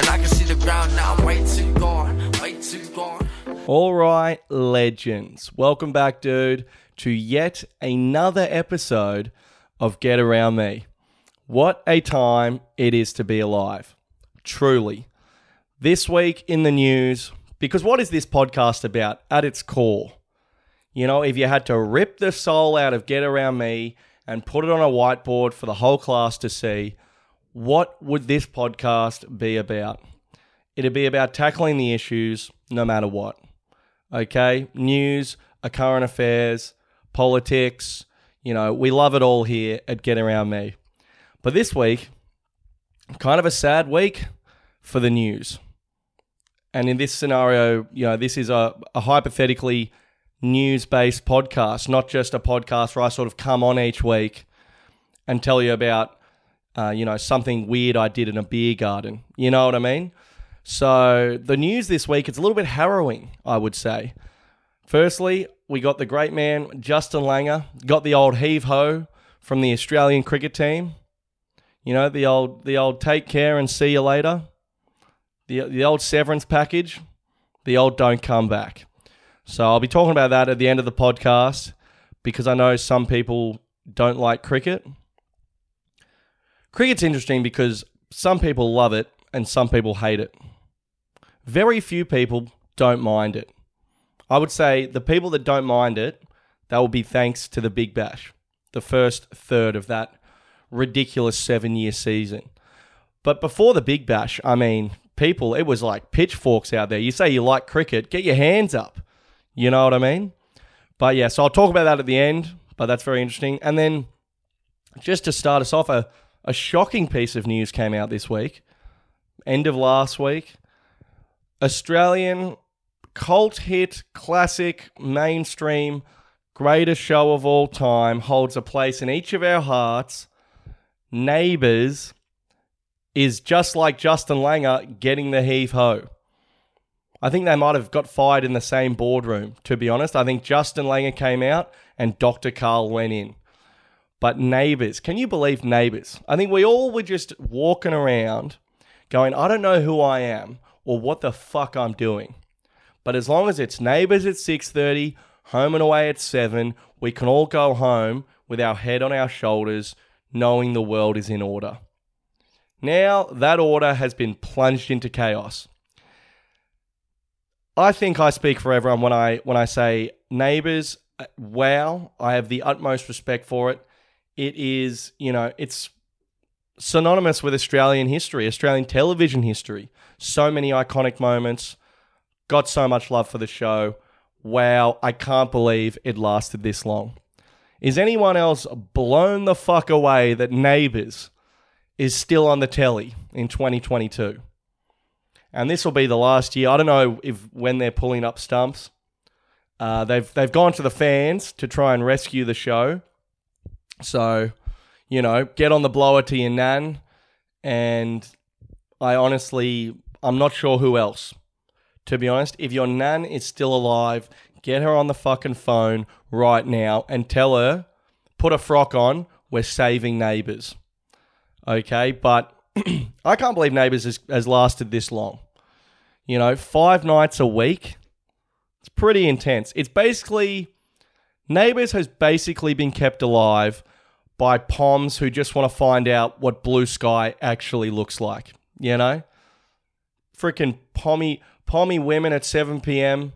And I can see the ground now, way too gone, way too gone. All right, legends. Welcome back, dude, to yet another episode of Get Around Me. What a time it is to be alive. Truly. This week in the news, because what is this podcast about at its core? You know, if you had to rip the soul out of Get Around Me and put it on a whiteboard for the whole class to see, what would this podcast be about? It'd be about tackling the issues no matter what. Okay? News, current affairs, politics, you know, we love it all here at Get Around Me. But this week, kind of a sad week for the news. And in this scenario, you know, this is a, a hypothetically news based podcast, not just a podcast where I sort of come on each week and tell you about, uh, you know, something weird I did in a beer garden. You know what I mean? So the news this week, it's a little bit harrowing, I would say. Firstly, we got the great man Justin Langer, got the old heave ho from the Australian cricket team. You know, the old the old take care and see you later. The the old severance package, the old don't come back. So I'll be talking about that at the end of the podcast because I know some people don't like cricket. Cricket's interesting because some people love it and some people hate it. Very few people don't mind it. I would say the people that don't mind it, that will be thanks to the Big Bash, the first third of that ridiculous seven year season. But before the Big Bash, I mean, people, it was like pitchforks out there. You say you like cricket, get your hands up. You know what I mean? But yeah, so I'll talk about that at the end, but that's very interesting. And then just to start us off, a, a shocking piece of news came out this week, end of last week. Australian cult hit, classic, mainstream, greatest show of all time holds a place in each of our hearts. Neighbours is just like Justin Langer getting the heave ho. I think they might have got fired in the same boardroom, to be honest. I think Justin Langer came out and Dr. Karl went in. But neighbours, can you believe neighbours? I think we all were just walking around going, I don't know who I am or what the fuck I'm doing. But as long as it's neighbours at 6:30, home and away at 7, we can all go home with our head on our shoulders, knowing the world is in order. Now that order has been plunged into chaos. I think I speak for everyone when I when I say neighbours. uh, Wow, I have the utmost respect for it. It is, you know, it's synonymous with Australian history, Australian television history. So many iconic moments. Got so much love for the show. Wow, I can't believe it lasted this long. Is anyone else blown the fuck away that Neighbours is still on the telly in 2022? And this will be the last year. I don't know if when they're pulling up stumps. Uh, they've they've gone to the fans to try and rescue the show. So, you know, get on the blower to your nan. And I honestly, I'm not sure who else. To be honest, if your nan is still alive, get her on the fucking phone right now and tell her, put a frock on, we're saving neighbours. Okay, but I can't believe Neighbours has, has lasted this long. You know, five nights a week. It's pretty intense. It's basically Neighbours has basically been kept alive by poms who just want to find out what blue sky actually looks like. You know, freaking pommy pommy women at seven p.m.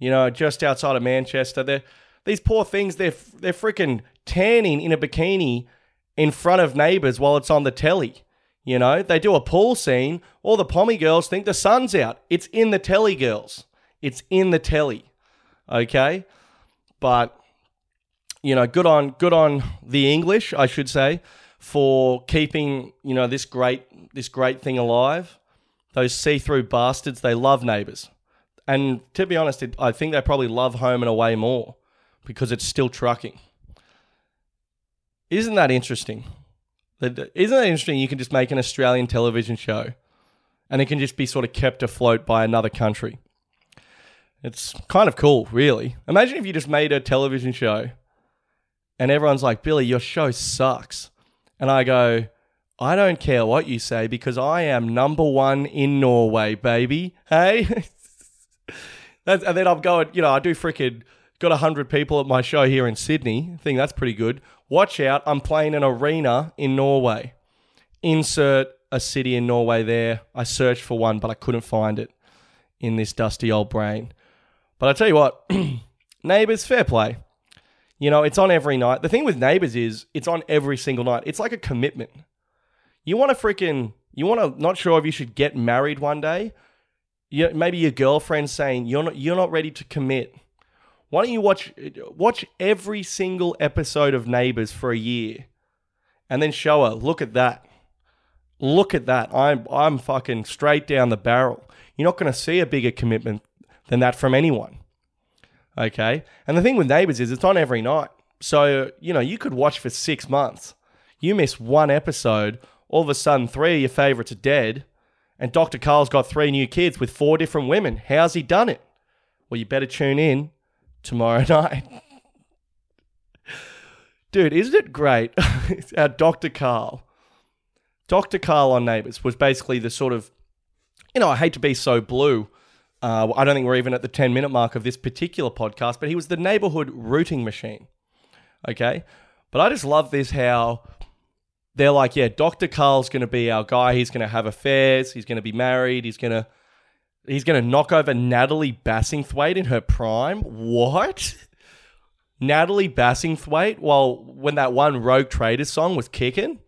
You know, just outside of Manchester. They're these poor things. They're they're freaking tanning in a bikini in front of neighbours while it's on the telly. You know, they do a pool scene. All the pommy girls think the sun's out. It's in the telly, girls. It's in the telly. Okay, but you know, good on good on the English, I should say, for keeping you know this great this great thing alive. Those see-through bastards, they love neighbours, and to be honest, it, I think they probably love home and away more because it's still trucking. Isn't that interesting? Isn't that interesting? You can just make an Australian television show, and it can just be sort of kept afloat by another country. It's kind of cool, really. Imagine if you just made a television show and everyone's like, Billy, your show sucks. And I go, I don't care what you say because I am number one in Norway, baby. Hey? And then I'm going, you know, I do freaking got 100 people at my show here in Sydney. I think that's pretty good. Watch out, I'm playing an arena in Norway. Insert a city in Norway there. I searched for one, but I couldn't find it in this dusty old brain. But I tell you what, Neighbours, fair play. You know, it's on every night. The thing with Neighbours is it's on every single night. It's like a commitment. You want to freaking, you want to, not sure if you should get married one day. You, maybe your girlfriend's saying you're not, you're not ready to commit. Why don't you watch, watch every single episode of Neighbours for a year, and then show her, look at that, look at that. I'm, I'm fucking straight down the barrel. You're not going to see a bigger commitment than that from anyone. Okay. And the thing with Neighbours is it's on every night. So, you know, you could watch for six months. You miss one episode, all of a sudden, three of your favorites are dead, and Dr. Karl's got three new kids with four different women. How's he done it? Well, you better tune in tomorrow night. Dude, isn't it great? Our Dr. Karl. Dr. Karl on Neighbours was basically the sort of, you know, I hate to be so blue, uh, I don't think we're even at the 10 minute mark of this particular podcast, but he was the neighborhood routing machine. Okay. But I just love this how they're like, yeah, Dr. Karl's going to be our guy. He's going to have affairs. He's going to be married. He's going to. He's going to knock over Natalie Bassingthwaighte in her prime. What? Natalie Bassingthwaighte? Well, when that one Rogue Trader song was kicking?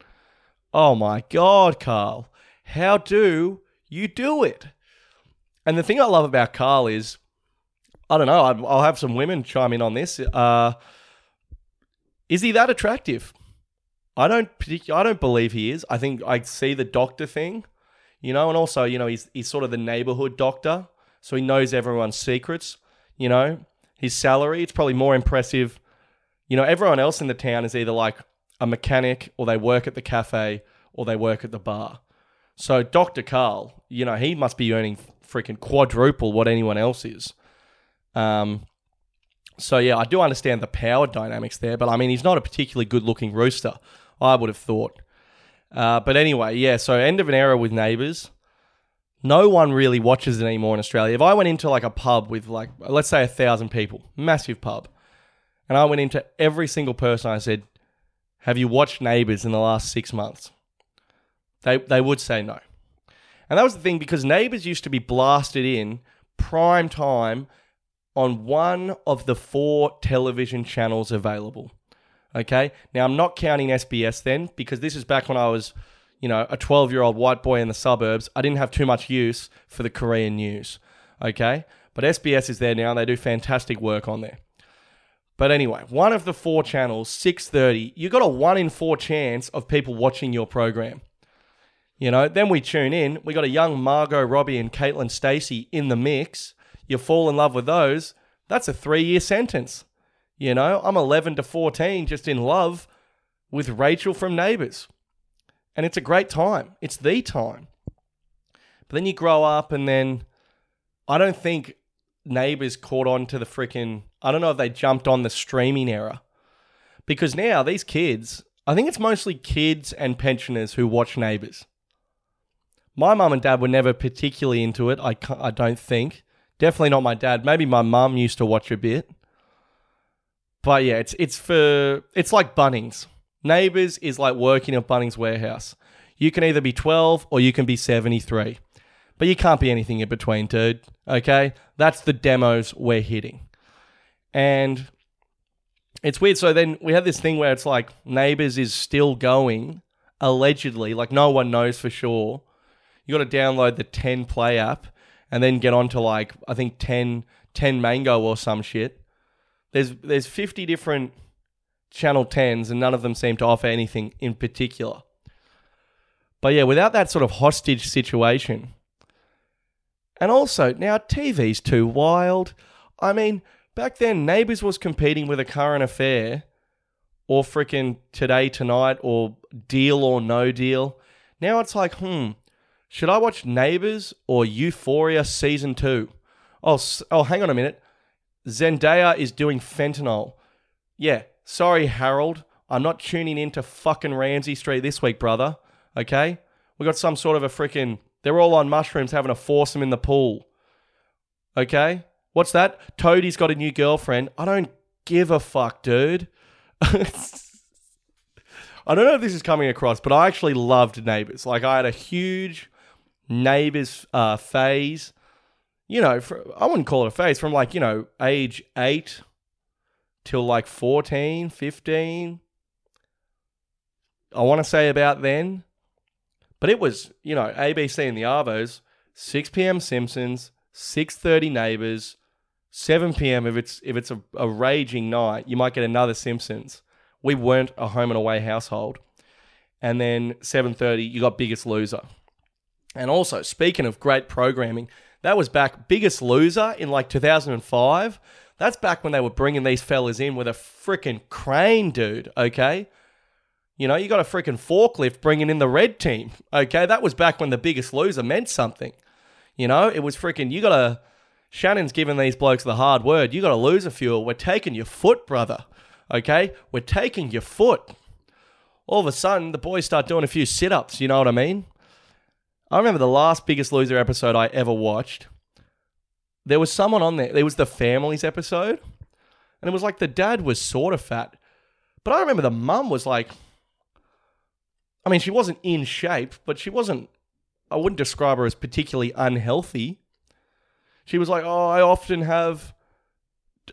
Oh my God, Karl. How do you do it? And the thing I love about Karl is, I don't know, I'll have some women chime in on this. Uh, is he that attractive? I don't I don't believe he is. I think I see the doctor thing, you know, and also, you know, he's he's sort of the neighborhood doctor, so he knows everyone's secrets, you know. His salary, it's probably more impressive. You know, everyone else in the town is either like a mechanic or they work at the cafe or they work at the bar. So Dr. Karl, you know, he must be earning freaking quadruple what anyone else is. Um, so yeah, I do understand the power dynamics there, but I mean, he's not a particularly good-looking rooster. I would have thought. Uh, but anyway, yeah. So end of an era with Neighbours. No one really watches it anymore in Australia. If I went into like a pub with like let's say a thousand people, massive pub, and I went into every single person, I said, "Have you watched Neighbours in the last six months?" They they would say no. And that was the thing because Neighbours used to be blasted in prime time on one of the four television channels available. Okay. Now, I'm not counting SBS then because this is back when I was, you know, a 12 year old white boy in the suburbs. I didn't have too much use for the Korean news. Okay. But SBS is there now and they do fantastic work on there. But anyway, one of the four channels, 6:30, you got a 1 in 4 chance of people watching your program. You know, then we tune in. We got a young Margot Robbie and Caitlin Stasey in the mix. You fall in love with those. That's a three year sentence. You know, I'm 11 to 14 just in love with Rachel from Neighbours. And it's a great time. It's the time. But then you grow up, and then I don't think Neighbours caught on to the freaking. I don't know if they jumped on the streaming era. Because now these kids, I think it's mostly kids and pensioners who watch Neighbours. My mum and dad were never particularly into it. I I don't think. Definitely not my dad. Maybe my mum used to watch a bit. But yeah, it's it's for it's like Bunnings. Neighbours is like working at Bunnings warehouse. You can either be 12 or you can be 73. But you can't be anything in between, dude. Okay? That's the demos we're hitting. And it's weird. So then we have this thing where it's like Neighbours is still going, allegedly, like no one knows for sure you got to download the 10 play app and then get on to like I think 10 10 mango or some shit. There's there's 50 different channel 10s and none of them seem to offer anything in particular. But yeah, without that sort of hostage situation. And also, now TV's too wild. I mean, back then Neighbours was competing with a current affair or freaking Today Tonight or Deal or No Deal. Now it's like, hmm, should I watch Neighbours or Euphoria season two? Oh, oh, hang on a minute. Zendaya is doing fentanyl. Yeah, sorry, Harold. I'm not tuning into fucking Ramsay Street this week, brother. Okay? We got some sort of a freaking. They're all on mushrooms having a foursome in the pool. Okay? What's that? Toadie's got a new girlfriend. I don't give a fuck, dude. I don't know if this is coming across, but I actually loved Neighbours. Like, I had a huge Neighbours uh, phase. You know, for, I wouldn't call it a phase from like, you know, age eight till like 14, 15. I want to say about then. But it was, you know, ABC and the Arvos, 6 p.m. Simpsons, 6:30 Neighbours, 7 p.m. if it's if it's a, a raging night, you might get another Simpsons. We weren't a home and away household. And then 7:30 you got Biggest Loser. And also, speaking of great programming, that was back Biggest Loser in like 2005. That's back when they were bringing these fellas in with a freaking crane, dude, okay? You know, you got a freaking forklift bringing in the red team, okay? That was back when the Biggest Loser meant something. You know, it was freaking, you got to, Shannon's giving these blokes the hard word. You got to lose a fuel. We're taking your foot, brother, okay? We're taking your foot. All of a sudden, the boys start doing a few sit ups, you know what I mean? I remember the last Biggest Loser episode I ever watched. There was someone on there. There was the families episode. And it was like the dad was sort of fat. But I remember the mum was like, I mean, she wasn't in shape, but she wasn't, I wouldn't describe her as particularly unhealthy. She was like, Oh, I often have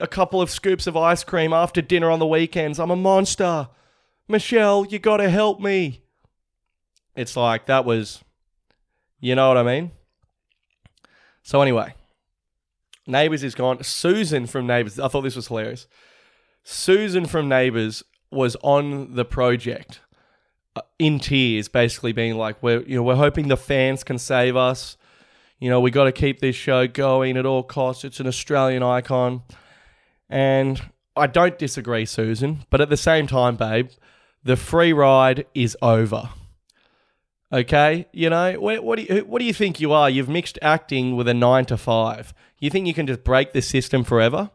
a couple of scoops of ice cream after dinner on the weekends. I'm a monster. Michelle, you gotta help me. It's like, that was you know what I mean? So anyway, Neighbours is gone. Susan from Neighbours, I thought this was hilarious. Susan from Neighbours was on the project uh, in tears, basically being like, "We're you know we're hoping the fans can save us. You know we got to keep this show going at all costs. It's an Australian icon." And I don't disagree, Susan, but at the same time, babe, the free ride is over. Okay, you know what, what do you what do you think you are? You've mixed acting with a nine to five. You think you can just break the system forever?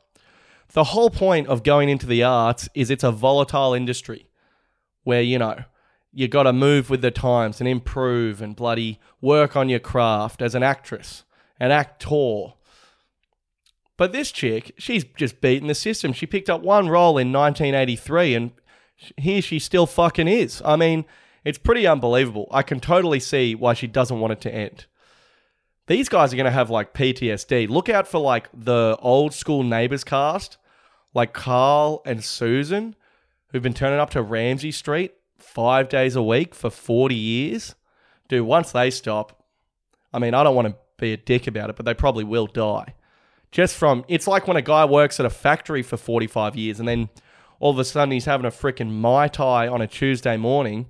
The whole point of going into the arts is it's a volatile industry where you know you got to move with the times and improve and bloody work on your craft as an actress, an actor. But this chick, she's just beaten the system. She picked up one role in 1983 and here she still fucking is. I mean, it's pretty unbelievable. I can totally see why she doesn't want it to end. These guys are going to have like PTSD. Look out for like the old school neighbors cast, like Karl and Susan, who've been turning up to Ramsay Street five days a week for 40 years. Dude, once they stop, I mean, I don't want to be a dick about it, but they probably will die. Just from, it's like when a guy works at a factory for 45 years and then all of a sudden he's having a freaking Mai Tai on a Tuesday morning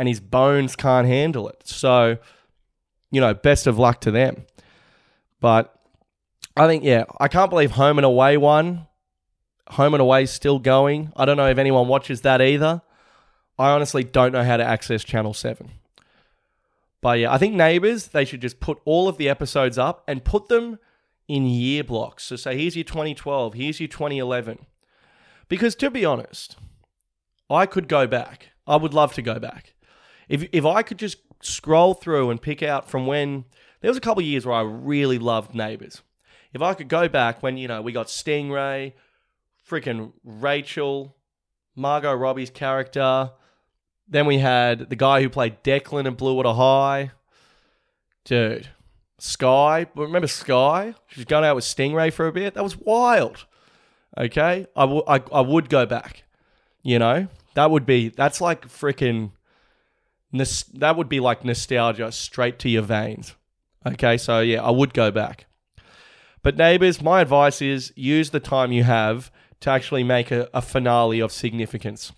and his bones can't handle it. So, you know, best of luck to them. But I think, yeah, I can't believe Home and Away won. Home and Away still going. I don't know if anyone watches that either. I honestly don't know how to access Channel 7. But yeah, I think Neighbours, they should just put all of the episodes up and put them in year blocks. So say, here's your 2012, here's your 2011. Because to be honest, I could go back. I would love to go back. If if I could just scroll through and pick out from when there was a couple years where I really loved Neighbours. If I could go back when you know we got Stingray, freaking Rachel, Margot Robbie's character, then we had the guy who played Declan in Blue Bluewater High, dude. Sky, remember Sky? She's going out with Stingray for a bit. That was wild. Okay, I, w- I, I would go back. You know, that would be that's like freaking that would be like nostalgia straight to your veins. Okay, so yeah, I would go back. But neighbors, my advice is use the time you have to actually make a, a finale of significance.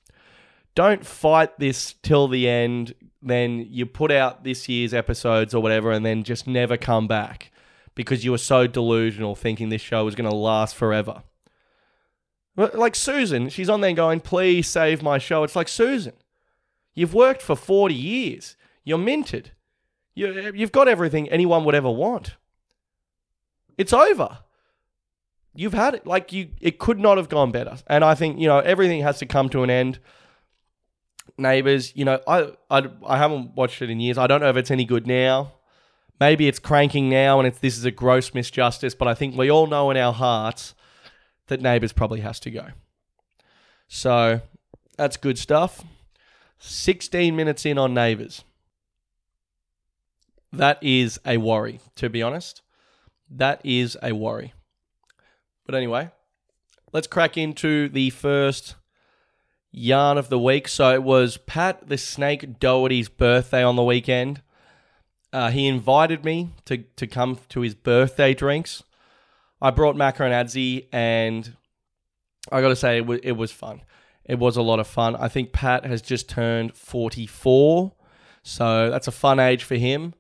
Don't fight this till the end, then you put out this year's episodes or whatever, and then just never come back because you were so delusional thinking this show was going to last forever. Like Susan, she's on there going, please save my show. It's like, Susan, You've worked for 40 years. You're minted. You, you've got everything anyone would ever want. It's over. You've had it. Like you, it could not have gone better. And I think you know everything has to come to an end. Neighbours, you know, I, I I haven't watched it in years. I don't know if it's any good now. Maybe it's cranking now, and it's this is a gross misjustice. But I think we all know in our hearts that Neighbours probably has to go. So that's good stuff. 16 minutes in on Neighbours. That is a worry, to be honest. That is a worry. But anyway, let's crack into the first yarn of the week. So it was Pat the Snake Doherty's birthday on the weekend. Uh, he invited me to, to come to his birthday drinks. I brought Macca and I got to say, it it was fun. It was a lot of fun. I think Pat has just turned 44, so that's a fun age for him.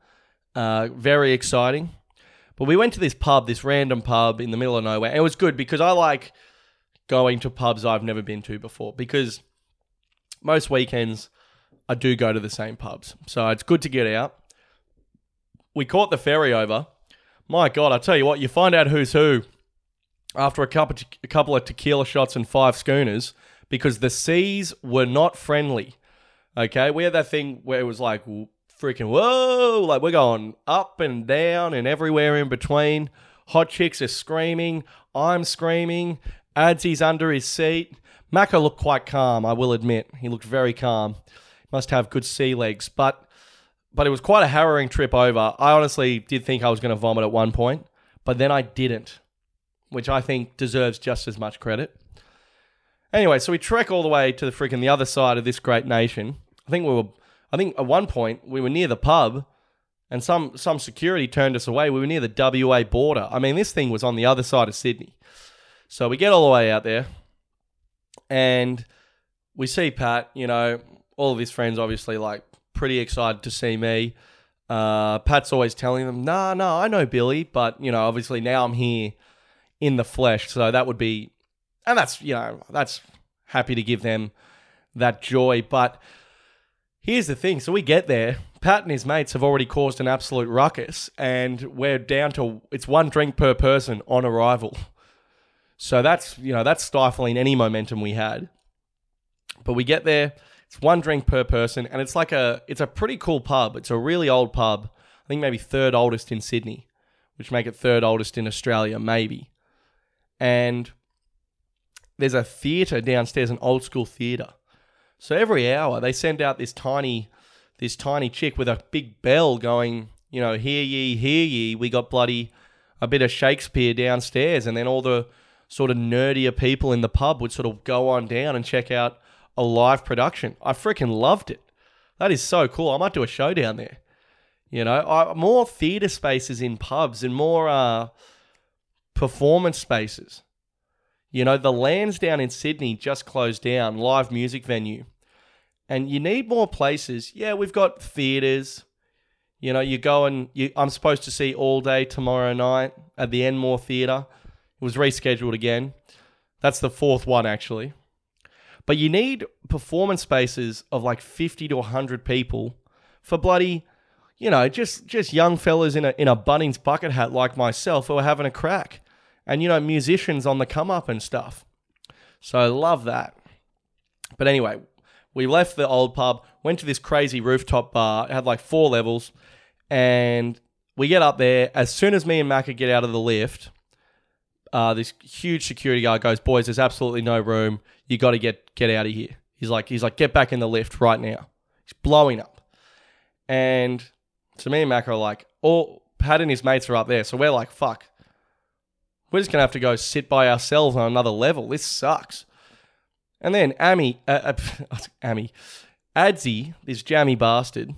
Uh, very exciting. But we went to this pub, this random pub in the middle of nowhere. And it was good because I like going to pubs I've never been to before because most weekends I do go to the same pubs. So it's good to get out. We caught the ferry over. My God, I tell you what, you find out who's who after a couple, a couple of tequila shots and five schooners because the seas were not friendly. Okay, we had that thing where it was like freaking whoa, like we're going up and down and everywhere in between. Hot chicks are screaming. I'm screaming. Adzi's under his seat. Macca looked quite calm, I will admit. He looked very calm. Must have good sea legs, but but it was quite a harrowing trip over. I honestly did think I was going to vomit at one point, but then I didn't, which I think deserves just as much credit. Anyway, so we trek all the way to the freaking the other side of this great nation. I think we were I think at one point we were near the pub and some some security turned us away. We were near the WA border. I mean, this thing was on the other side of Sydney. So we get all the way out there and we see Pat, you know, all of his friends obviously like pretty excited to see me. Uh, Pat's always telling them, nah, nah, I know Billy, but you know, obviously now I'm here in the flesh. So that would be, and that's, you know, that's happy to give them that joy. But Here's the thing. So we get there. Pat and his mates have already caused an absolute ruckus, and we're down to it's one drink per person on arrival. So that's you know that's stifling any momentum we had. But we get there. It's one drink per person, and it's like a it's a pretty cool pub. It's a really old pub. I think maybe third oldest in Sydney, which make it third oldest in Australia, maybe. And there's a theatre downstairs, an old school theatre. So every hour they send out this tiny, this tiny chick with a big bell going, you know, hear ye, hear ye. We got bloody a bit of Shakespeare downstairs, and then all the sort of nerdier people in the pub would sort of go on down and check out a live production. I freaking loved it. That is so cool. I might do a show down there. You know, I, more theatre spaces in pubs and more uh, performance spaces. You know, the Lansdowne in Sydney just closed down, live music venue. And you need more places. Yeah, we've got theatres. You know, you go and you, I'm supposed to see all day tomorrow night at the Enmore Theatre. It was rescheduled again. That's the fourth one, actually. But you need performance spaces of like 50 to 100 people for bloody, you know, just just young fellas in a in a Bunnings bucket hat like myself who are having a crack and you know musicians on the come up and stuff. So I love that. But anyway, we left the old pub, went to this crazy rooftop bar. It had like four levels, and we get up there. As soon as me and Macca get out of the lift, uh, this huge security guard goes, "Boys, there's absolutely no room. You got to get get out of here." He's like, he's like, "Get back in the lift right now." He's blowing up, and so me and Macca are like, "Oh, Pat and his mates are up there." So we're like, "Fuck." We're just gonna have to go sit by ourselves on another level. This sucks. And then Amy, uh, uh, Amy, Adzi, this jammy bastard.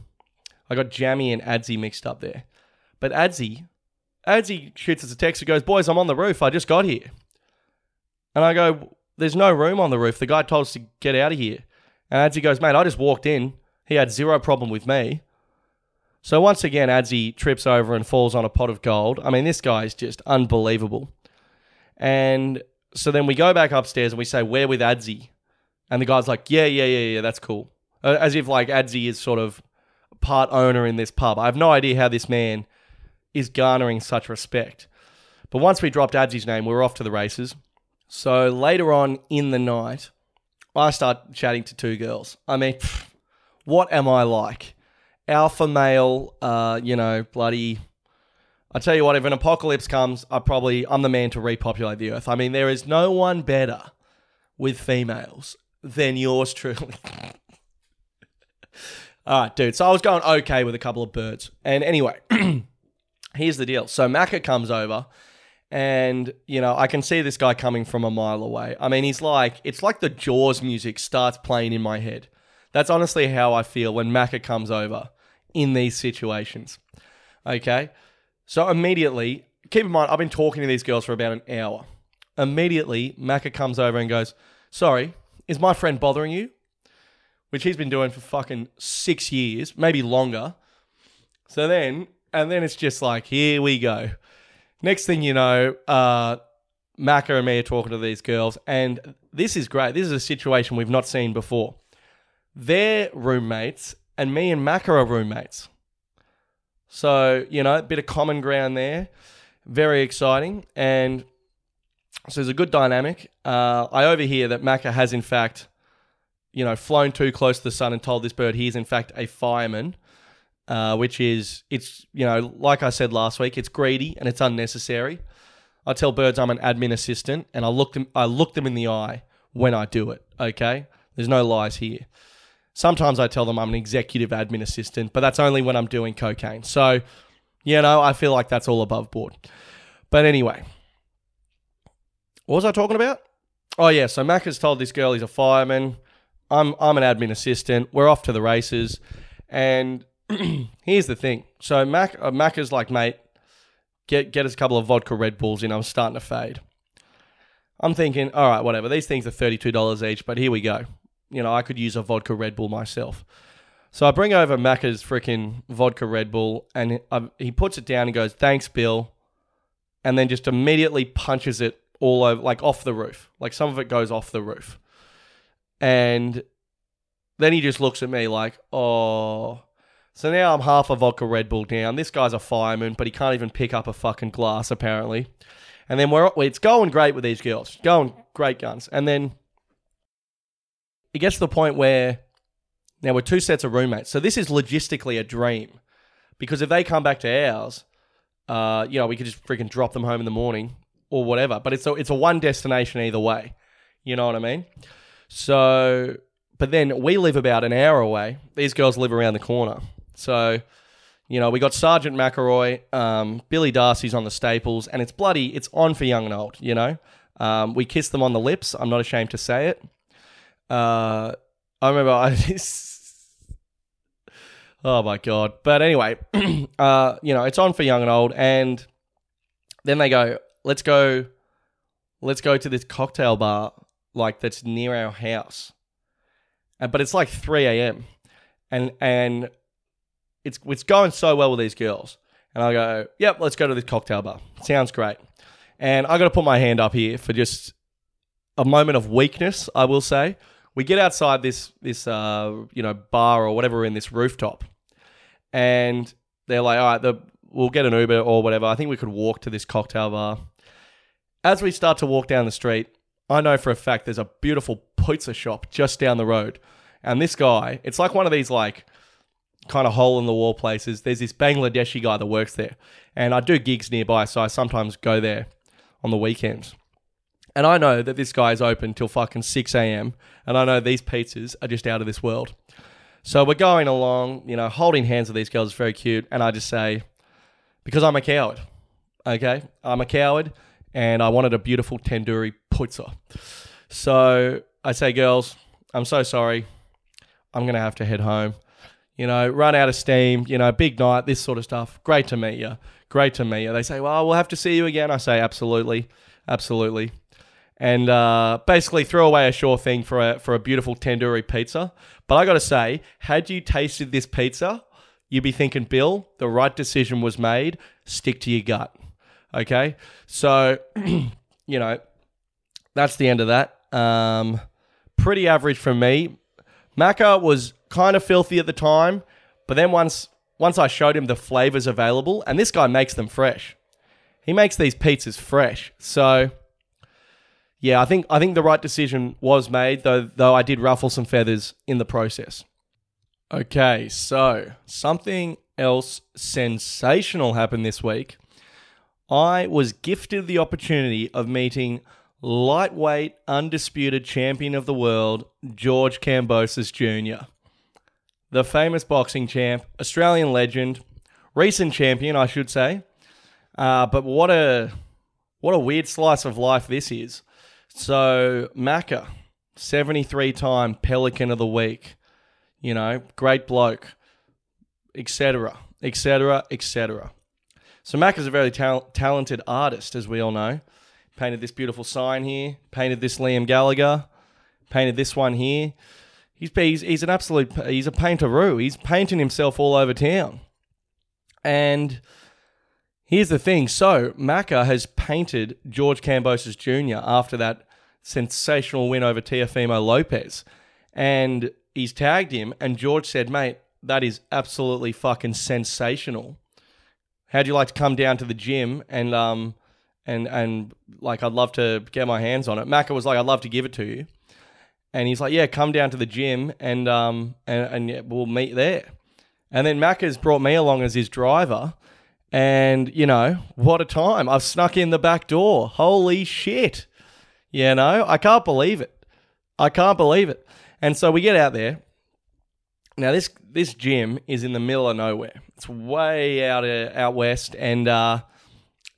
I got Jammy and Adzi mixed up there. But Adzi, Adzi shoots us a text and goes, Boys, I'm on the roof. I just got here. And I go, There's no room on the roof. The guy told us to get out of here. And Adzi goes, Mate, I just walked in. He had zero problem with me. So once again, Adzi trips over and falls on a pot of gold. I mean, this guy is just unbelievable. And so then we go back upstairs and we say, We're with Adzi. And the guy's like, Yeah, yeah, yeah, yeah, that's cool. As if like Adzi is sort of part owner in this pub. I have no idea how this man is garnering such respect. But once we dropped Adzi's name, we were off to the races. So later on in the night, I start chatting to two girls. I mean, pff, what am I like? Alpha male, uh, you know, bloody. I tell you what, if an apocalypse comes, I probably I'm the man to repopulate the earth. I mean, there is no one better with females than yours truly. All right, dude. So I was going okay with a couple of birds. And anyway, here's the deal. So Macca comes over, and, you know, I can see this guy coming from a mile away. I mean, he's like, it's like the Jaws music starts playing in my head. That's honestly how I feel when Macca comes over in these situations. Okay. So immediately, keep in mind, I've been talking to these girls for about an hour. Immediately, Macca comes over and goes, Sorry, is my friend bothering you? which he's been doing for fucking six years, maybe longer. So then, and then it's just like, here we go. Next thing you know, uh, Macca and me are talking to these girls, and this is great. This is a situation we've not seen before. They're roommates, and me and Macca are roommates. So, you know, a bit of common ground there. Very exciting. And so there's a good dynamic. Uh, I overhear that Macca has, in fact, you know, flown too close to the sun and told this bird he is in fact a fireman, uh, which is it's you know, like I said last week, it's greedy and it's unnecessary. I tell birds I'm an admin assistant, and I look them I look them in the eye when I do it. Okay, there's no lies here. Sometimes I tell them I'm an executive admin assistant, but that's only when I'm doing cocaine. So, you know, I feel like that's all above board. But anyway, what was I talking about? Oh yeah, so Mac has told this girl he's a fireman. I'm I'm an admin assistant. We're off to the races, and here's the thing. So Mac uh, Mac is like, mate, get get us a couple of vodka Red Bulls in. I'm starting to fade. I'm thinking, all right, whatever. These things are thirty two dollars each, but here we go. You know, I could use a vodka Red Bull myself. So I bring over Macca's freaking vodka Red Bull, and I, um, he puts it down and goes, "Thanks, Bill," and then just immediately punches it all over, like off the roof. Like some of it goes off the roof. And then he just looks at me like, oh. So now I'm half a vodka Red Bull down. This guy's a fireman, but he can't even pick up a fucking glass, apparently. And then we're it's going great with these girls, going great guns. And then it gets to the point where now we're two sets of roommates. So this is logistically a dream because if they come back to ours, uh, you know, we could just freaking drop them home in the morning or whatever. But it's a, it's a one destination either way. You know what I mean? So, but then we live about an hour away. These girls live around the corner. So, you know, we got Sergeant McElroy, um, Billy Darcy's on the staples, and it's bloody, it's on for young and old, you know? Um, we kiss them on the lips. I'm not ashamed to say it. Uh, I remember I. oh my god! But anyway, uh, you know, it's on for young and old, and then they go, "Let's go, let's go to this cocktail bar like that's near our house, and, but it's like three a.m. and and it's it's going so well with these girls, and I go, "Yep, let's go to this cocktail bar. Sounds great." And I got to put my hand up here for just a moment of weakness, I will say. We get outside this this uh, you know bar or whatever in this rooftop, and they're like, "All right, the, we'll get an Uber or whatever." I think we could walk to this cocktail bar. As we start to walk down the street, I know for a fact there's a beautiful pizza shop just down the road, and this guy, it's like one of these like kind of hole in the wall places. There's this Bangladeshi guy that works there, and I do gigs nearby, so I sometimes go there on the weekends. And I know that this guy is open till fucking 6 a.m. And I know these pizzas are just out of this world. So we're going along, you know, holding hands with these girls is very cute. And I just say, because I'm a coward, okay? I'm a coward and I wanted a beautiful tandoori pizza. So I say, girls, I'm so sorry. I'm going to have to head home. You know, run out of steam, you know, big night, this sort of stuff. Great to meet you. Great to meet you. They say, well, we'll have to see you again. I say, absolutely. Absolutely and uh, basically threw away a sure thing for a for a beautiful tandoori pizza. But I got to say, had you tasted this pizza, you'd be thinking, Bill, the right decision was made. Stick to your gut. Okay, so you know that's the end of that. Um, pretty average from me. Macca was kind of filthy at the time, but then once once I showed him the flavors available, and this guy makes them fresh. He makes these pizzas fresh, so yeah, I think I think the right decision was made, though though I did ruffle some feathers in the process. Okay, so something else sensational happened this week. I was gifted the opportunity of meeting lightweight undisputed champion of the world, George Kambosos Jr. The famous boxing champ, Australian legend, recent champion, I should say. Uh, but what a what a weird slice of life this is. So Macca, 73 time Pelican of the Week, you know, great bloke, etc., etc., etc. So Macca's a very tal- talented artist, as we all know. Painted this beautiful sign here, painted this Liam Gallagher, painted this one here. He's, he's, he's an absolute, he's a painteroo. He's painting himself all over town. And here's the thing. So Macca has painted George Kambosos Jr. after that sensational win over Teofimo Lopez. And he's tagged him, and George said, mate, that is absolutely fucking sensational. How'd you like to come down to the gym and um and and like I'd love to get my hands on it. Macca was like, I'd love to give it to you. And he's like, Yeah, come down to the gym and um and, and we'll meet there. And then Macca's brought me along as his driver. And, you know, what a time. I've snuck in the back door. Holy shit. You know, I can't believe it. I can't believe it. And so we get out there. Now this this gym is in the middle of nowhere. It's way out uh, out west, and uh,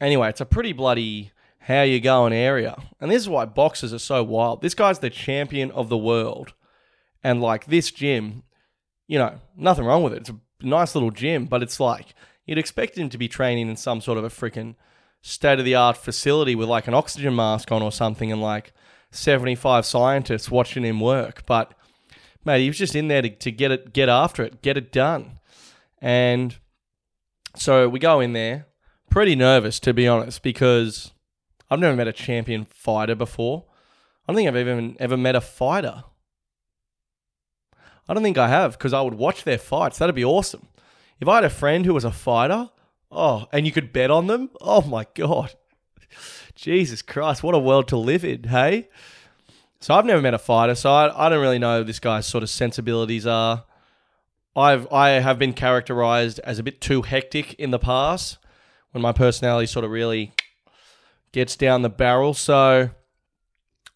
anyway, it's a pretty bloody how you going area. And this is why boxers are so wild. This guy's the champion of the world, and like this gym, you know, nothing wrong with it. It's a nice little gym, but it's like you'd expect him to be training in some sort of a freaking state of the art facility with like an oxygen mask on or something, and like 75 scientists watching him work. But mate, he was just in there to, to get it, get after it, get it done. And so we go in there, pretty nervous to be honest, because I've never met a champion fighter before. I don't think I've even ever met a fighter. I don't think I have because I would watch their fights. That'd be awesome. If I had a friend who was a fighter, oh, and you could bet on them, oh my god, Jesus Christ, what a world to live in, hey? So I've never met a fighter, so I, I don't really know this guy's sort of sensibilities are. I've I have been characterized as a bit too hectic in the past when my personality sort of really gets down the barrel. So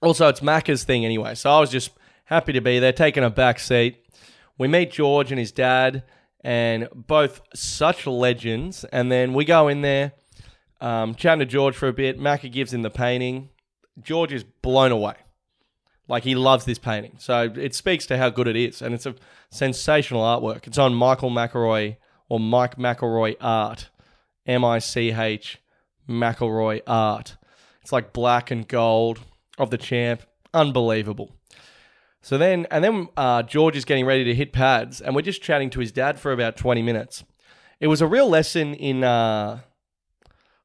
also it's Macca's thing anyway. So I was just happy to be there, taking a back seat. We meet George and his dad, and both such legends. And then we go in there, um, chatting to George for a bit. Macca gives him the painting. George is blown away. Like he loves this painting. So it speaks to how good it is. And it's a sensational artwork. It's on Michael McElroy or Mike McElroy Art. M I C H McElroy Art. It's like black and gold of the champ. Unbelievable. So then, and then uh, George is getting ready to hit pads, and we're just chatting to his dad for about 20 minutes. It was a real lesson in uh,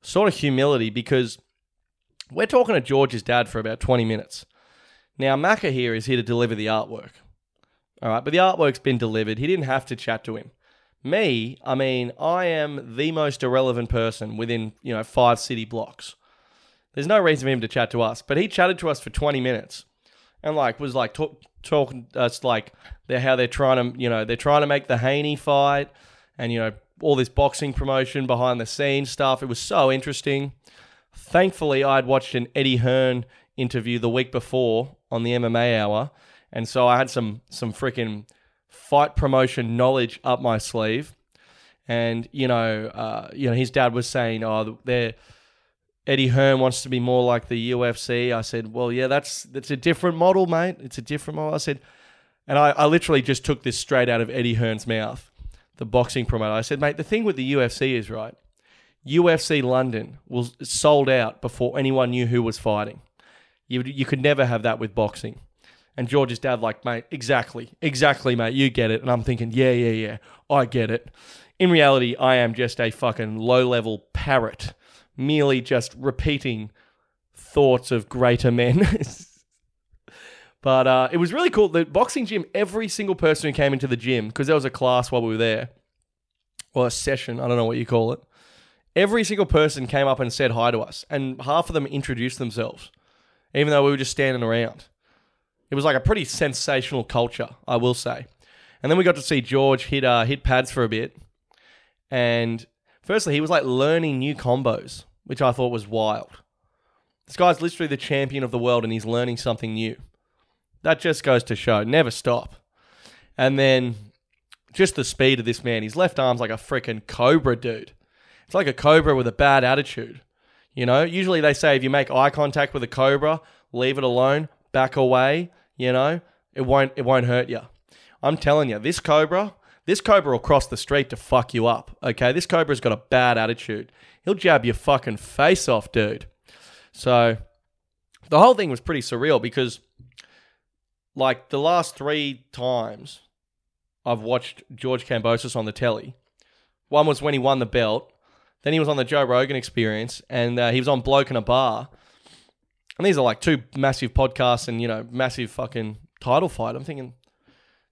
sort of humility because we're talking to George's dad for about 20 minutes. Now, Macca here is here to deliver the artwork. All right, but the artwork's been delivered. He didn't have to chat to him. Me, I mean, I am the most irrelevant person within, you know, five city blocks. There's no reason for him to chat to us, but he chatted to us for 20 minutes and like was like talk, talking us like they're how they're trying to, you know, they're trying to make the Haney fight and, you know, all this boxing promotion behind the scenes stuff. It was so interesting. Thankfully, I'd watched an Eddie Hearn interview the week before on the MMA hour, and so I had some some freaking fight promotion knowledge up my sleeve. And you know, uh, you know, his dad was saying, "Oh, they're." Eddie Hearn wants to be more like the UFC. I said, "Well, yeah, that's that's a different model, mate. It's a different model." I said, and I, I literally just took this straight out of Eddie Hearn's mouth, the boxing promoter. I said, "Mate, the thing with the UFC is right. UFC London was sold out before anyone knew who was fighting. You you could never have that with boxing." And George's dad, like, mate, exactly, exactly, mate, you get it. And I'm thinking, yeah, yeah, yeah, I get it. In reality, I am just a fucking low level parrot, merely just repeating thoughts of greater men. but uh, it was really cool. The boxing gym, every single person who came into the gym, because there was a class while we were there, or a session, I don't know what you call it. Every single person came up and said hi to us, and half of them introduced themselves. even though we were just standing around. It was like a pretty sensational culture, I will say. And then we got to see George hit uh, hit pads for a bit. And firstly, he was like learning new combos, which I thought was wild. This guy's literally the champion of the world and he's learning something new. That just goes to show never stop. And then just the speed of this man. His left arm's like a freaking cobra, dude. It's like a cobra with a bad attitude. You know, usually they say if you make eye contact with a cobra, leave it alone, back away, you know, it won't it won't hurt you. I'm telling you, this cobra, this cobra will cross the street to fuck you up. Okay, this cobra's got a bad attitude. He'll jab your fucking face off, dude. So the whole thing was pretty surreal because like the last 3 times I've watched George Kambosos on the telly. One was when he won the belt. Then he was on the Joe Rogan Experience, and uh, he was on Bloke in a Bar. And these are like two massive podcasts and you know massive fucking title fight. I'm thinking,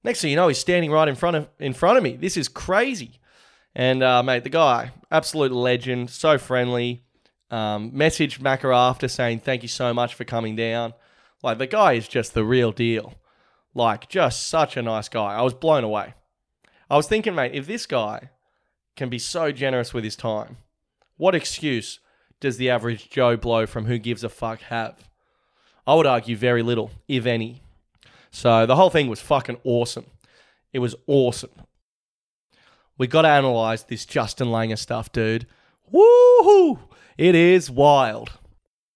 next thing you know, he's standing right in front of in front of me. This is crazy. And uh, mate, the guy, absolute legend, so friendly. Um, messaged Macca after saying thank you so much for coming down. Like the guy is just the real deal. Like just such a nice guy. I was blown away. I was thinking, mate, if this guy can be so generous with his time, what excuse does the average Joe Blow from Who Gives a Fuck have? I would argue very little, if any. So the whole thing was fucking awesome. It was awesome. We got to analyze this Justin Langer stuff, dude. Woohoo! It is wild.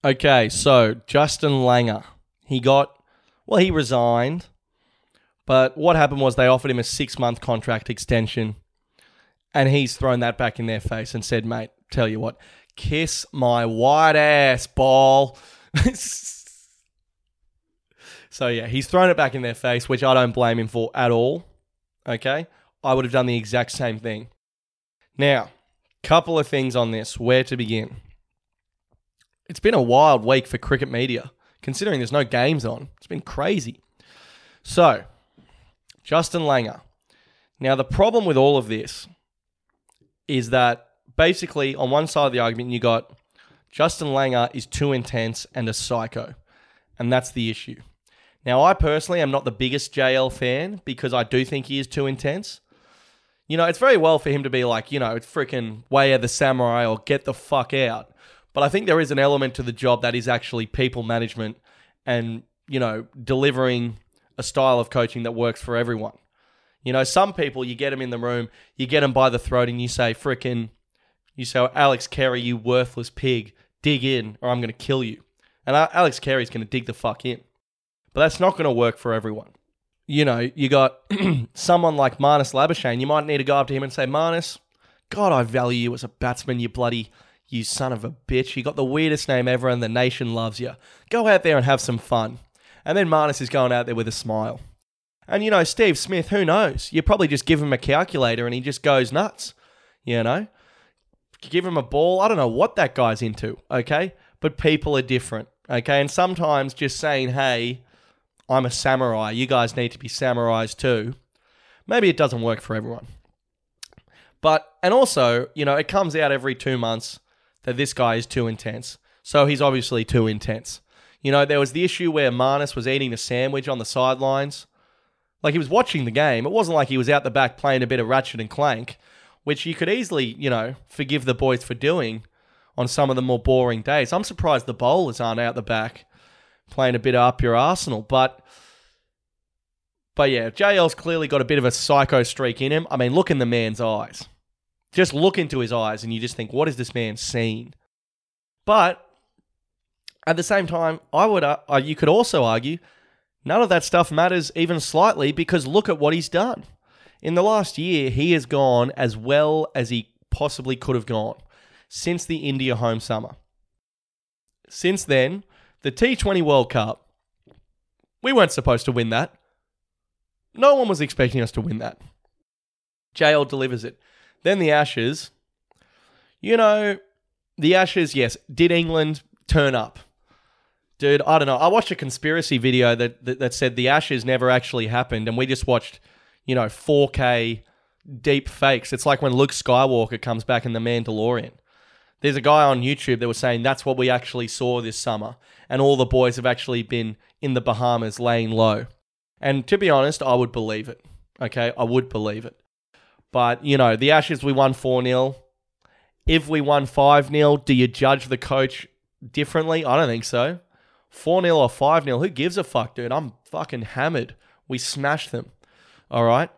Okay, so Justin Langer, he got, well, he resigned, but what happened was they offered him a six month contract extension, and he's thrown that back in their face and said, mate, tell you what, kiss my white ass ball. so yeah, he's thrown it back in their face, which I don't blame him for at all. Okay, I would have done the exact same thing. Now, couple of things on this. Where to begin? It's been a wild week for cricket media, considering there's no games on. It's been crazy. So, Justin Langer. Now, the problem with all of this is that basically, on one side of the argument, you got Justin Langer is too intense and a psycho. And that's the issue. Now, I personally am not the biggest JL fan because I do think he is too intense. You know, it's very well for him to be like, you know, it's freaking way of the samurai or get the fuck out. But I think there is an element to the job that is actually people management and, you know, delivering a style of coaching that works for everyone. You know, some people, you get them in the room, you get them by the throat, and you say, frickin', you say, oh, Alex Carey, you worthless pig, dig in or I'm going to kill you. And uh, Alex Carey's going to dig the fuck in. But that's not going to work for everyone. You know, you got someone like Marnus Labuschagne, you might need to go up to him and say, Marnus, God, I value you as a batsman, you bloody you son of a bitch. You got the weirdest name ever and the nation loves you. Go out there and have some fun. And then Marnus is going out there with a smile. And you know, Steve Smith, who knows? You probably just give him a calculator and he just goes nuts. You know? Give him a ball. I don't know what that guy's into, okay? But people are different, okay? And sometimes just saying, hey, I'm a samurai, you guys need to be samurais too, maybe it doesn't work for everyone. But, and also, you know, it comes out every two months that this guy is too intense. So he's obviously too intense. You know, there was the issue where Marnus was eating a sandwich on the sidelines. Like he was watching the game. It wasn't like he was out the back playing a bit of Ratchet and Clank, which you could easily, you know, forgive the boys for doing on some of the more boring days. I'm surprised the bowlers aren't out the back playing a bit up your arsenal. But but yeah, JL's clearly got a bit of a psycho streak in him. I mean, look in the man's eyes. Just look into his eyes and you just think, what is this man seen? But at the same time, I would uh, uh, you could also argue none of that stuff matters even slightly because look at what he's done. In the last year, he has gone as well as he possibly could have gone since the India home summer. Since then, the T20 World Cup, we weren't supposed to win that. No one was expecting us to win that. JL delivers it. Then the Ashes. You know, the Ashes, yes. Did England turn up? Dude, I don't know. I watched a conspiracy video that, that, that said the Ashes never actually happened, and we just watched, you know, 4K deep fakes. It's like when Luke Skywalker comes back in The Mandalorian. There's a guy on YouTube that was saying that's what we actually saw this summer, and all the boys have actually been in the Bahamas laying low. And to be honest, I would believe it. Okay, I would believe it. But, you know, the Ashes, we won 4 0. If we won 5 0, do you judge the coach differently? I don't think so. 4 0 or 5 0, who gives a fuck, dude? I'm fucking hammered. We smashed them. All right.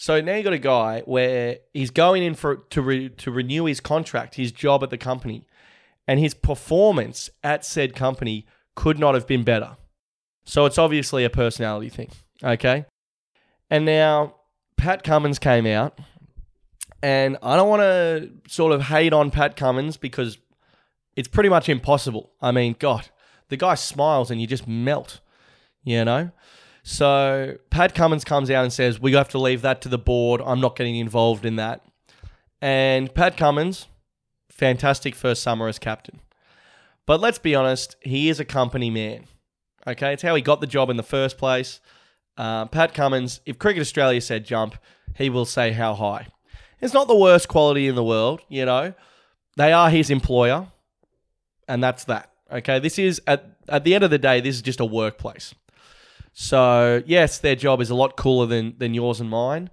So now you got a guy where he's going in for to re, to renew his contract, his job at the company, and his performance at said company could not have been better. So it's obviously a personality thing. Okay. And now Pat Cummins came out, and I don't want to sort of hate on Pat Cummins because it's pretty much impossible. I mean, God, the guy smiles and you just melt, you know? So Pat Cummins comes out and says, We have to leave that to the board. I'm not getting involved in that. And Pat Cummins, fantastic first summer as captain. But let's be honest, he is a company man. Okay, it's how he got the job in the first place. Uh, Pat Cummins, if Cricket Australia said jump, he will say how high. It's not the worst quality in the world, you know. They are his employer, and that's that. Okay, this is at at the end of the day, this is just a workplace. So yes, their job is a lot cooler than than yours and mine.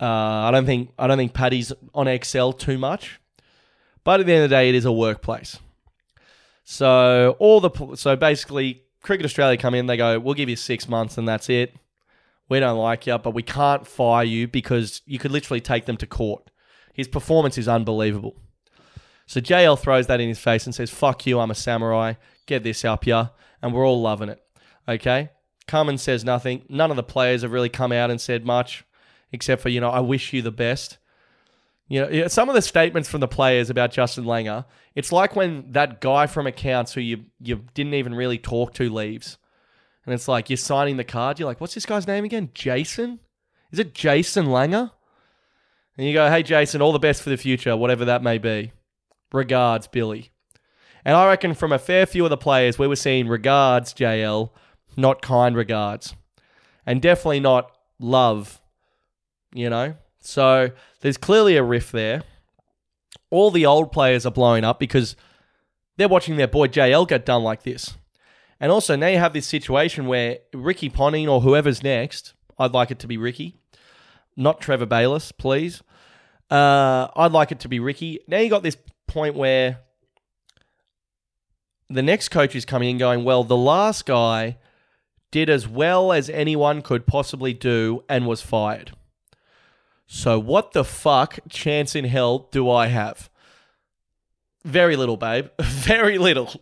Uh, I don't think I don't think Paddy's on Excel too much, but at the end of the day, it is a workplace. So all the so basically, Cricket Australia come in, they go, "We'll give you six months, and that's it." we don't like you, but we can't fire you because you could literally take them to court. His performance is unbelievable. So JL throws that in his face and says, Fuck you, I'm a samurai. Get this up ya. And we're all loving it. Okay? Cummins says nothing. None of the players have really come out and said much, except for, you know, I wish you the best. You know, some of the statements from the players about Justin Langer, it's like when that guy from accounts who you you didn't even really talk to leaves and it's like you're signing the card. You're like, what's this guy's name again? Jason? Is it Jason Langer? And you go, hey, Jason, all the best for the future, whatever that may be. Regards, Billy. And I reckon from a fair few of the players, we were seeing regards, JL, not kind regards. And definitely not love, you know? So there's clearly a riff there. All the old players are blowing up because they're watching their boy JL get done like this. And also now you have this situation where Ricky Ponting or whoever's next, I'd like it to be Ricky, not Trevor Bayliss, please. Uh, I'd like it to be Ricky. Now you got this point where the next coach is coming in going, well, the last guy did as well as anyone could possibly do and was fired. So what the fuck chance in hell do I have? Very little, babe. Very little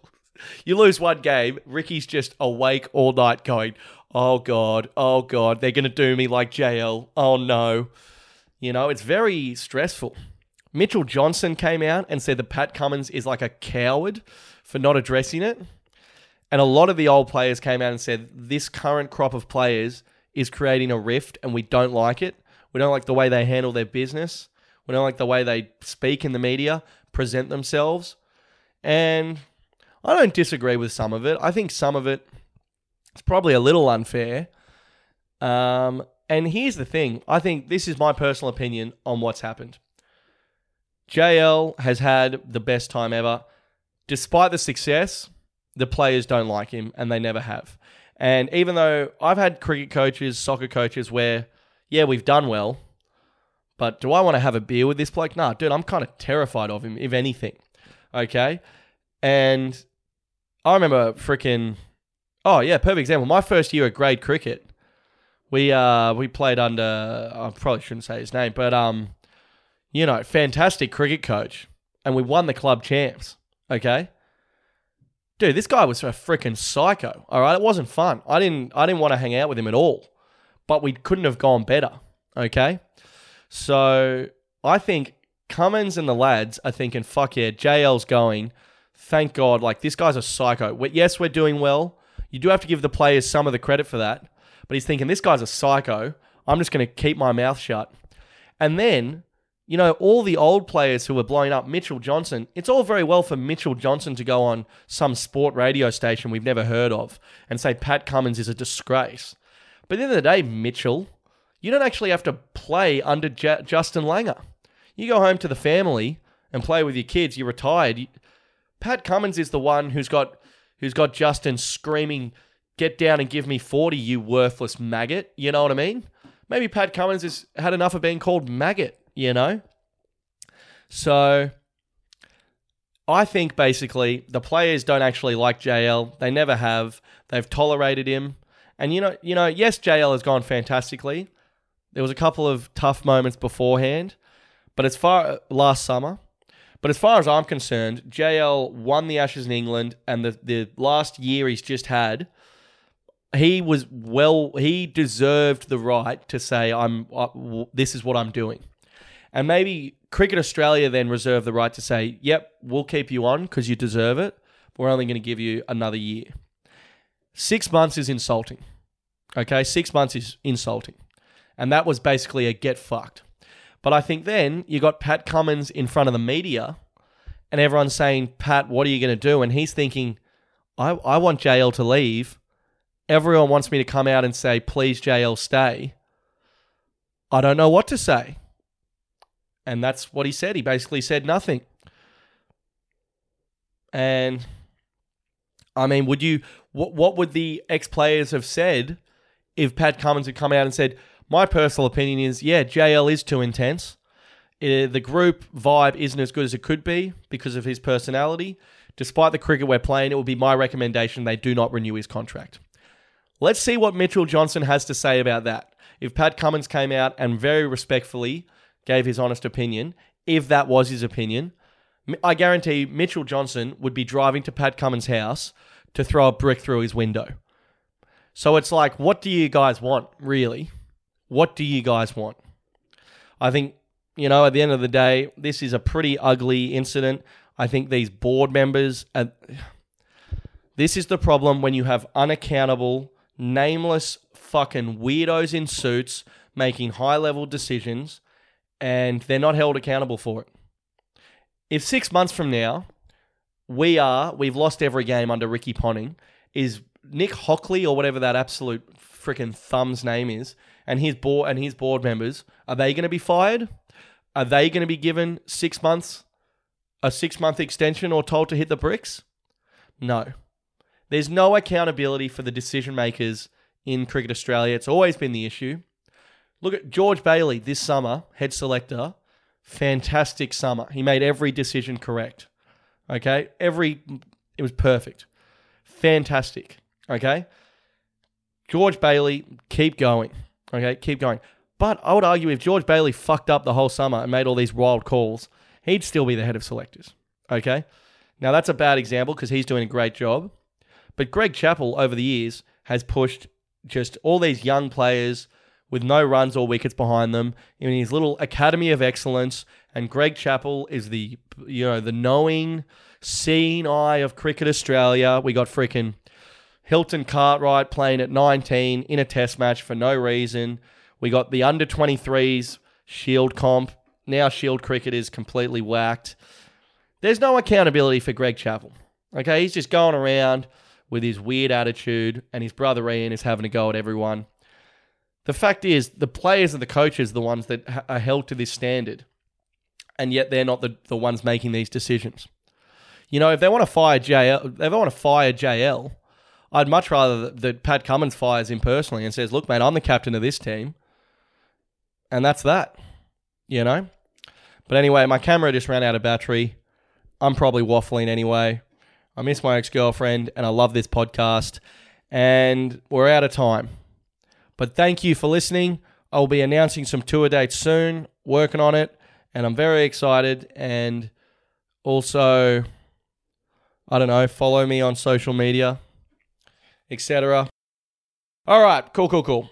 you lose one game, Ricky's just awake all night going, oh God, oh God, they're going to do me like JL. Oh no. You know, it's very stressful. Mitchell Johnson came out and said that Pat Cummins is like a coward for not addressing it. And a lot of the old players came out and said this current crop of players is creating a rift and we don't like it. We don't like the way they handle their business. We don't like the way they speak in the media, present themselves. And I don't disagree with some of it. I think some of it is probably a little unfair. Um, and here's the thing I think this is my personal opinion on what's happened. JL has had the best time ever. Despite the success, the players don't like him and they never have. And even though I've had cricket coaches, soccer coaches where, yeah, we've done well, but do I want to have a beer with this bloke? Nah, dude, I'm kind of terrified of him, if anything. Okay. And I remember freaking. Oh yeah, perfect example. My first year at grade cricket, we uh we played under. I probably shouldn't say his name, but um, you know, fantastic cricket coach, and we won the club champs. Okay, dude, this guy was a freaking psycho. All right, it wasn't fun. I didn't I didn't want to hang out with him at all, but we couldn't have gone better. Okay, so I think Cummins and the lads are thinking, fuck yeah, JL's going thank God, like this guy's a psycho. yes, we're doing well. You do have to give the players some of the credit for that. But he's thinking, this guy's a psycho. I'm just going to keep my mouth shut. And then, you know, all the old players who were blowing up, Mitchell Johnson, it's all very well for Mitchell Johnson to go on some sport radio station we've never heard of and say Pat Cummins is a disgrace. But at the end of the day, Mitchell, you don't actually have to play under J- Justin Langer. You go home to the family and play with your kids. You're retired. Pat Cummins is the one who's got who's got Justin screaming, "Get down and give me forty, you worthless maggot." You know what I mean? Maybe Pat Cummins has had enough of being called maggot. You know. So I think basically the players don't actually like JL. They never have. They've tolerated him. And you know, you know, yes, JL has gone fantastically. There was a couple of tough moments beforehand, but as far last summer, but as far as I'm concerned, JL won the Ashes in England, and the the last year he's just had, he was well. He deserved the right to say, "I'm. Uh, this is what I'm doing," and maybe Cricket Australia then reserved the right to say, "Yep, we'll keep you on because you deserve it. We're only going to give you another year." Six months is insulting. Okay, six months is insulting. And that was basically a get fucked. But I think then you got Pat Cummins in front of the media and everyone's saying, Pat, what are you going to do? And he's thinking, I, I want JL to leave. Everyone wants me to come out and say, please, JL, stay. I don't know what to say. And that's what he said. He basically said nothing. And I mean, would you, what, what would the ex players have said if Pat Cummins had come out and said, my personal opinion is, yeah, JL is too intense. Uh, the group vibe isn't as good as it could be because of his personality. Despite the cricket we're playing, it would be my recommendation they do not renew his contract. Let's see what Mitchell Johnson has to say about that. If Pat Cummins came out and very respectfully gave his honest opinion, if that was his opinion, I guarantee Mitchell Johnson would be driving to Pat Cummins' house to throw a brick through his window. So it's like, what do you guys want, really? What do you guys want? I think, you know, at the end of the day, this is a pretty ugly incident. I think these board members, are, uh, this is the problem when you have unaccountable, nameless fucking weirdos in suits making high level decisions and they're not held accountable for it. If six months from now, we are, we've lost every game under Ricky Ponting, is Nick Hockley or whatever that absolute freaking thumb's name is, and his board and his board members, are they going to be fired? Are they going to be given six months, a six month extension, or told to hit the bricks? No. There's no accountability for the decision makers in Cricket Australia. It's always been the issue. Look at George Bailey this summer, head selector. Fantastic summer. He made every decision correct. Okay? Every, it was perfect. Fantastic. Okay? George Bailey, keep going. Okay? Keep going. But I would argue if George Bailey fucked up the whole summer and made all these wild calls, he'd still be the head of selectors. Okay? Now, that's a bad example because he's doing a great job. But Greg Chappell, over the years, has pushed just all these young players with no runs or wickets behind them in his little academy of excellence. And Greg Chappell is the you know the knowing, seeing eye of cricket Australia. We got freaking Hilton Cartwright playing at 19 in a test match for no reason. We got the under 23s Shield comp. Now Shield cricket is completely whacked. There's no accountability for Greg Chappell. Okay, he's just going around with his weird attitude, and his brother Ian is having a go at everyone. The fact is, the players and the coaches are the ones that ha- are held to this standard, and yet they're not the, the ones making these decisions. You know, if they want to fire JL, if they want to fire JL, I'd much rather that, that Pat Cummins fires him personally and says, "Look, mate, I'm the captain of this team," and that's that. You know. But anyway, my camera just ran out of battery. I'm probably waffling anyway. I miss my ex girlfriend and I love this podcast. And we're out of time. But thank you for listening. I'll be announcing some tour dates soon, working on it, and I'm very excited. And also, I don't know, follow me on social media, etc. All right, cool, cool, cool.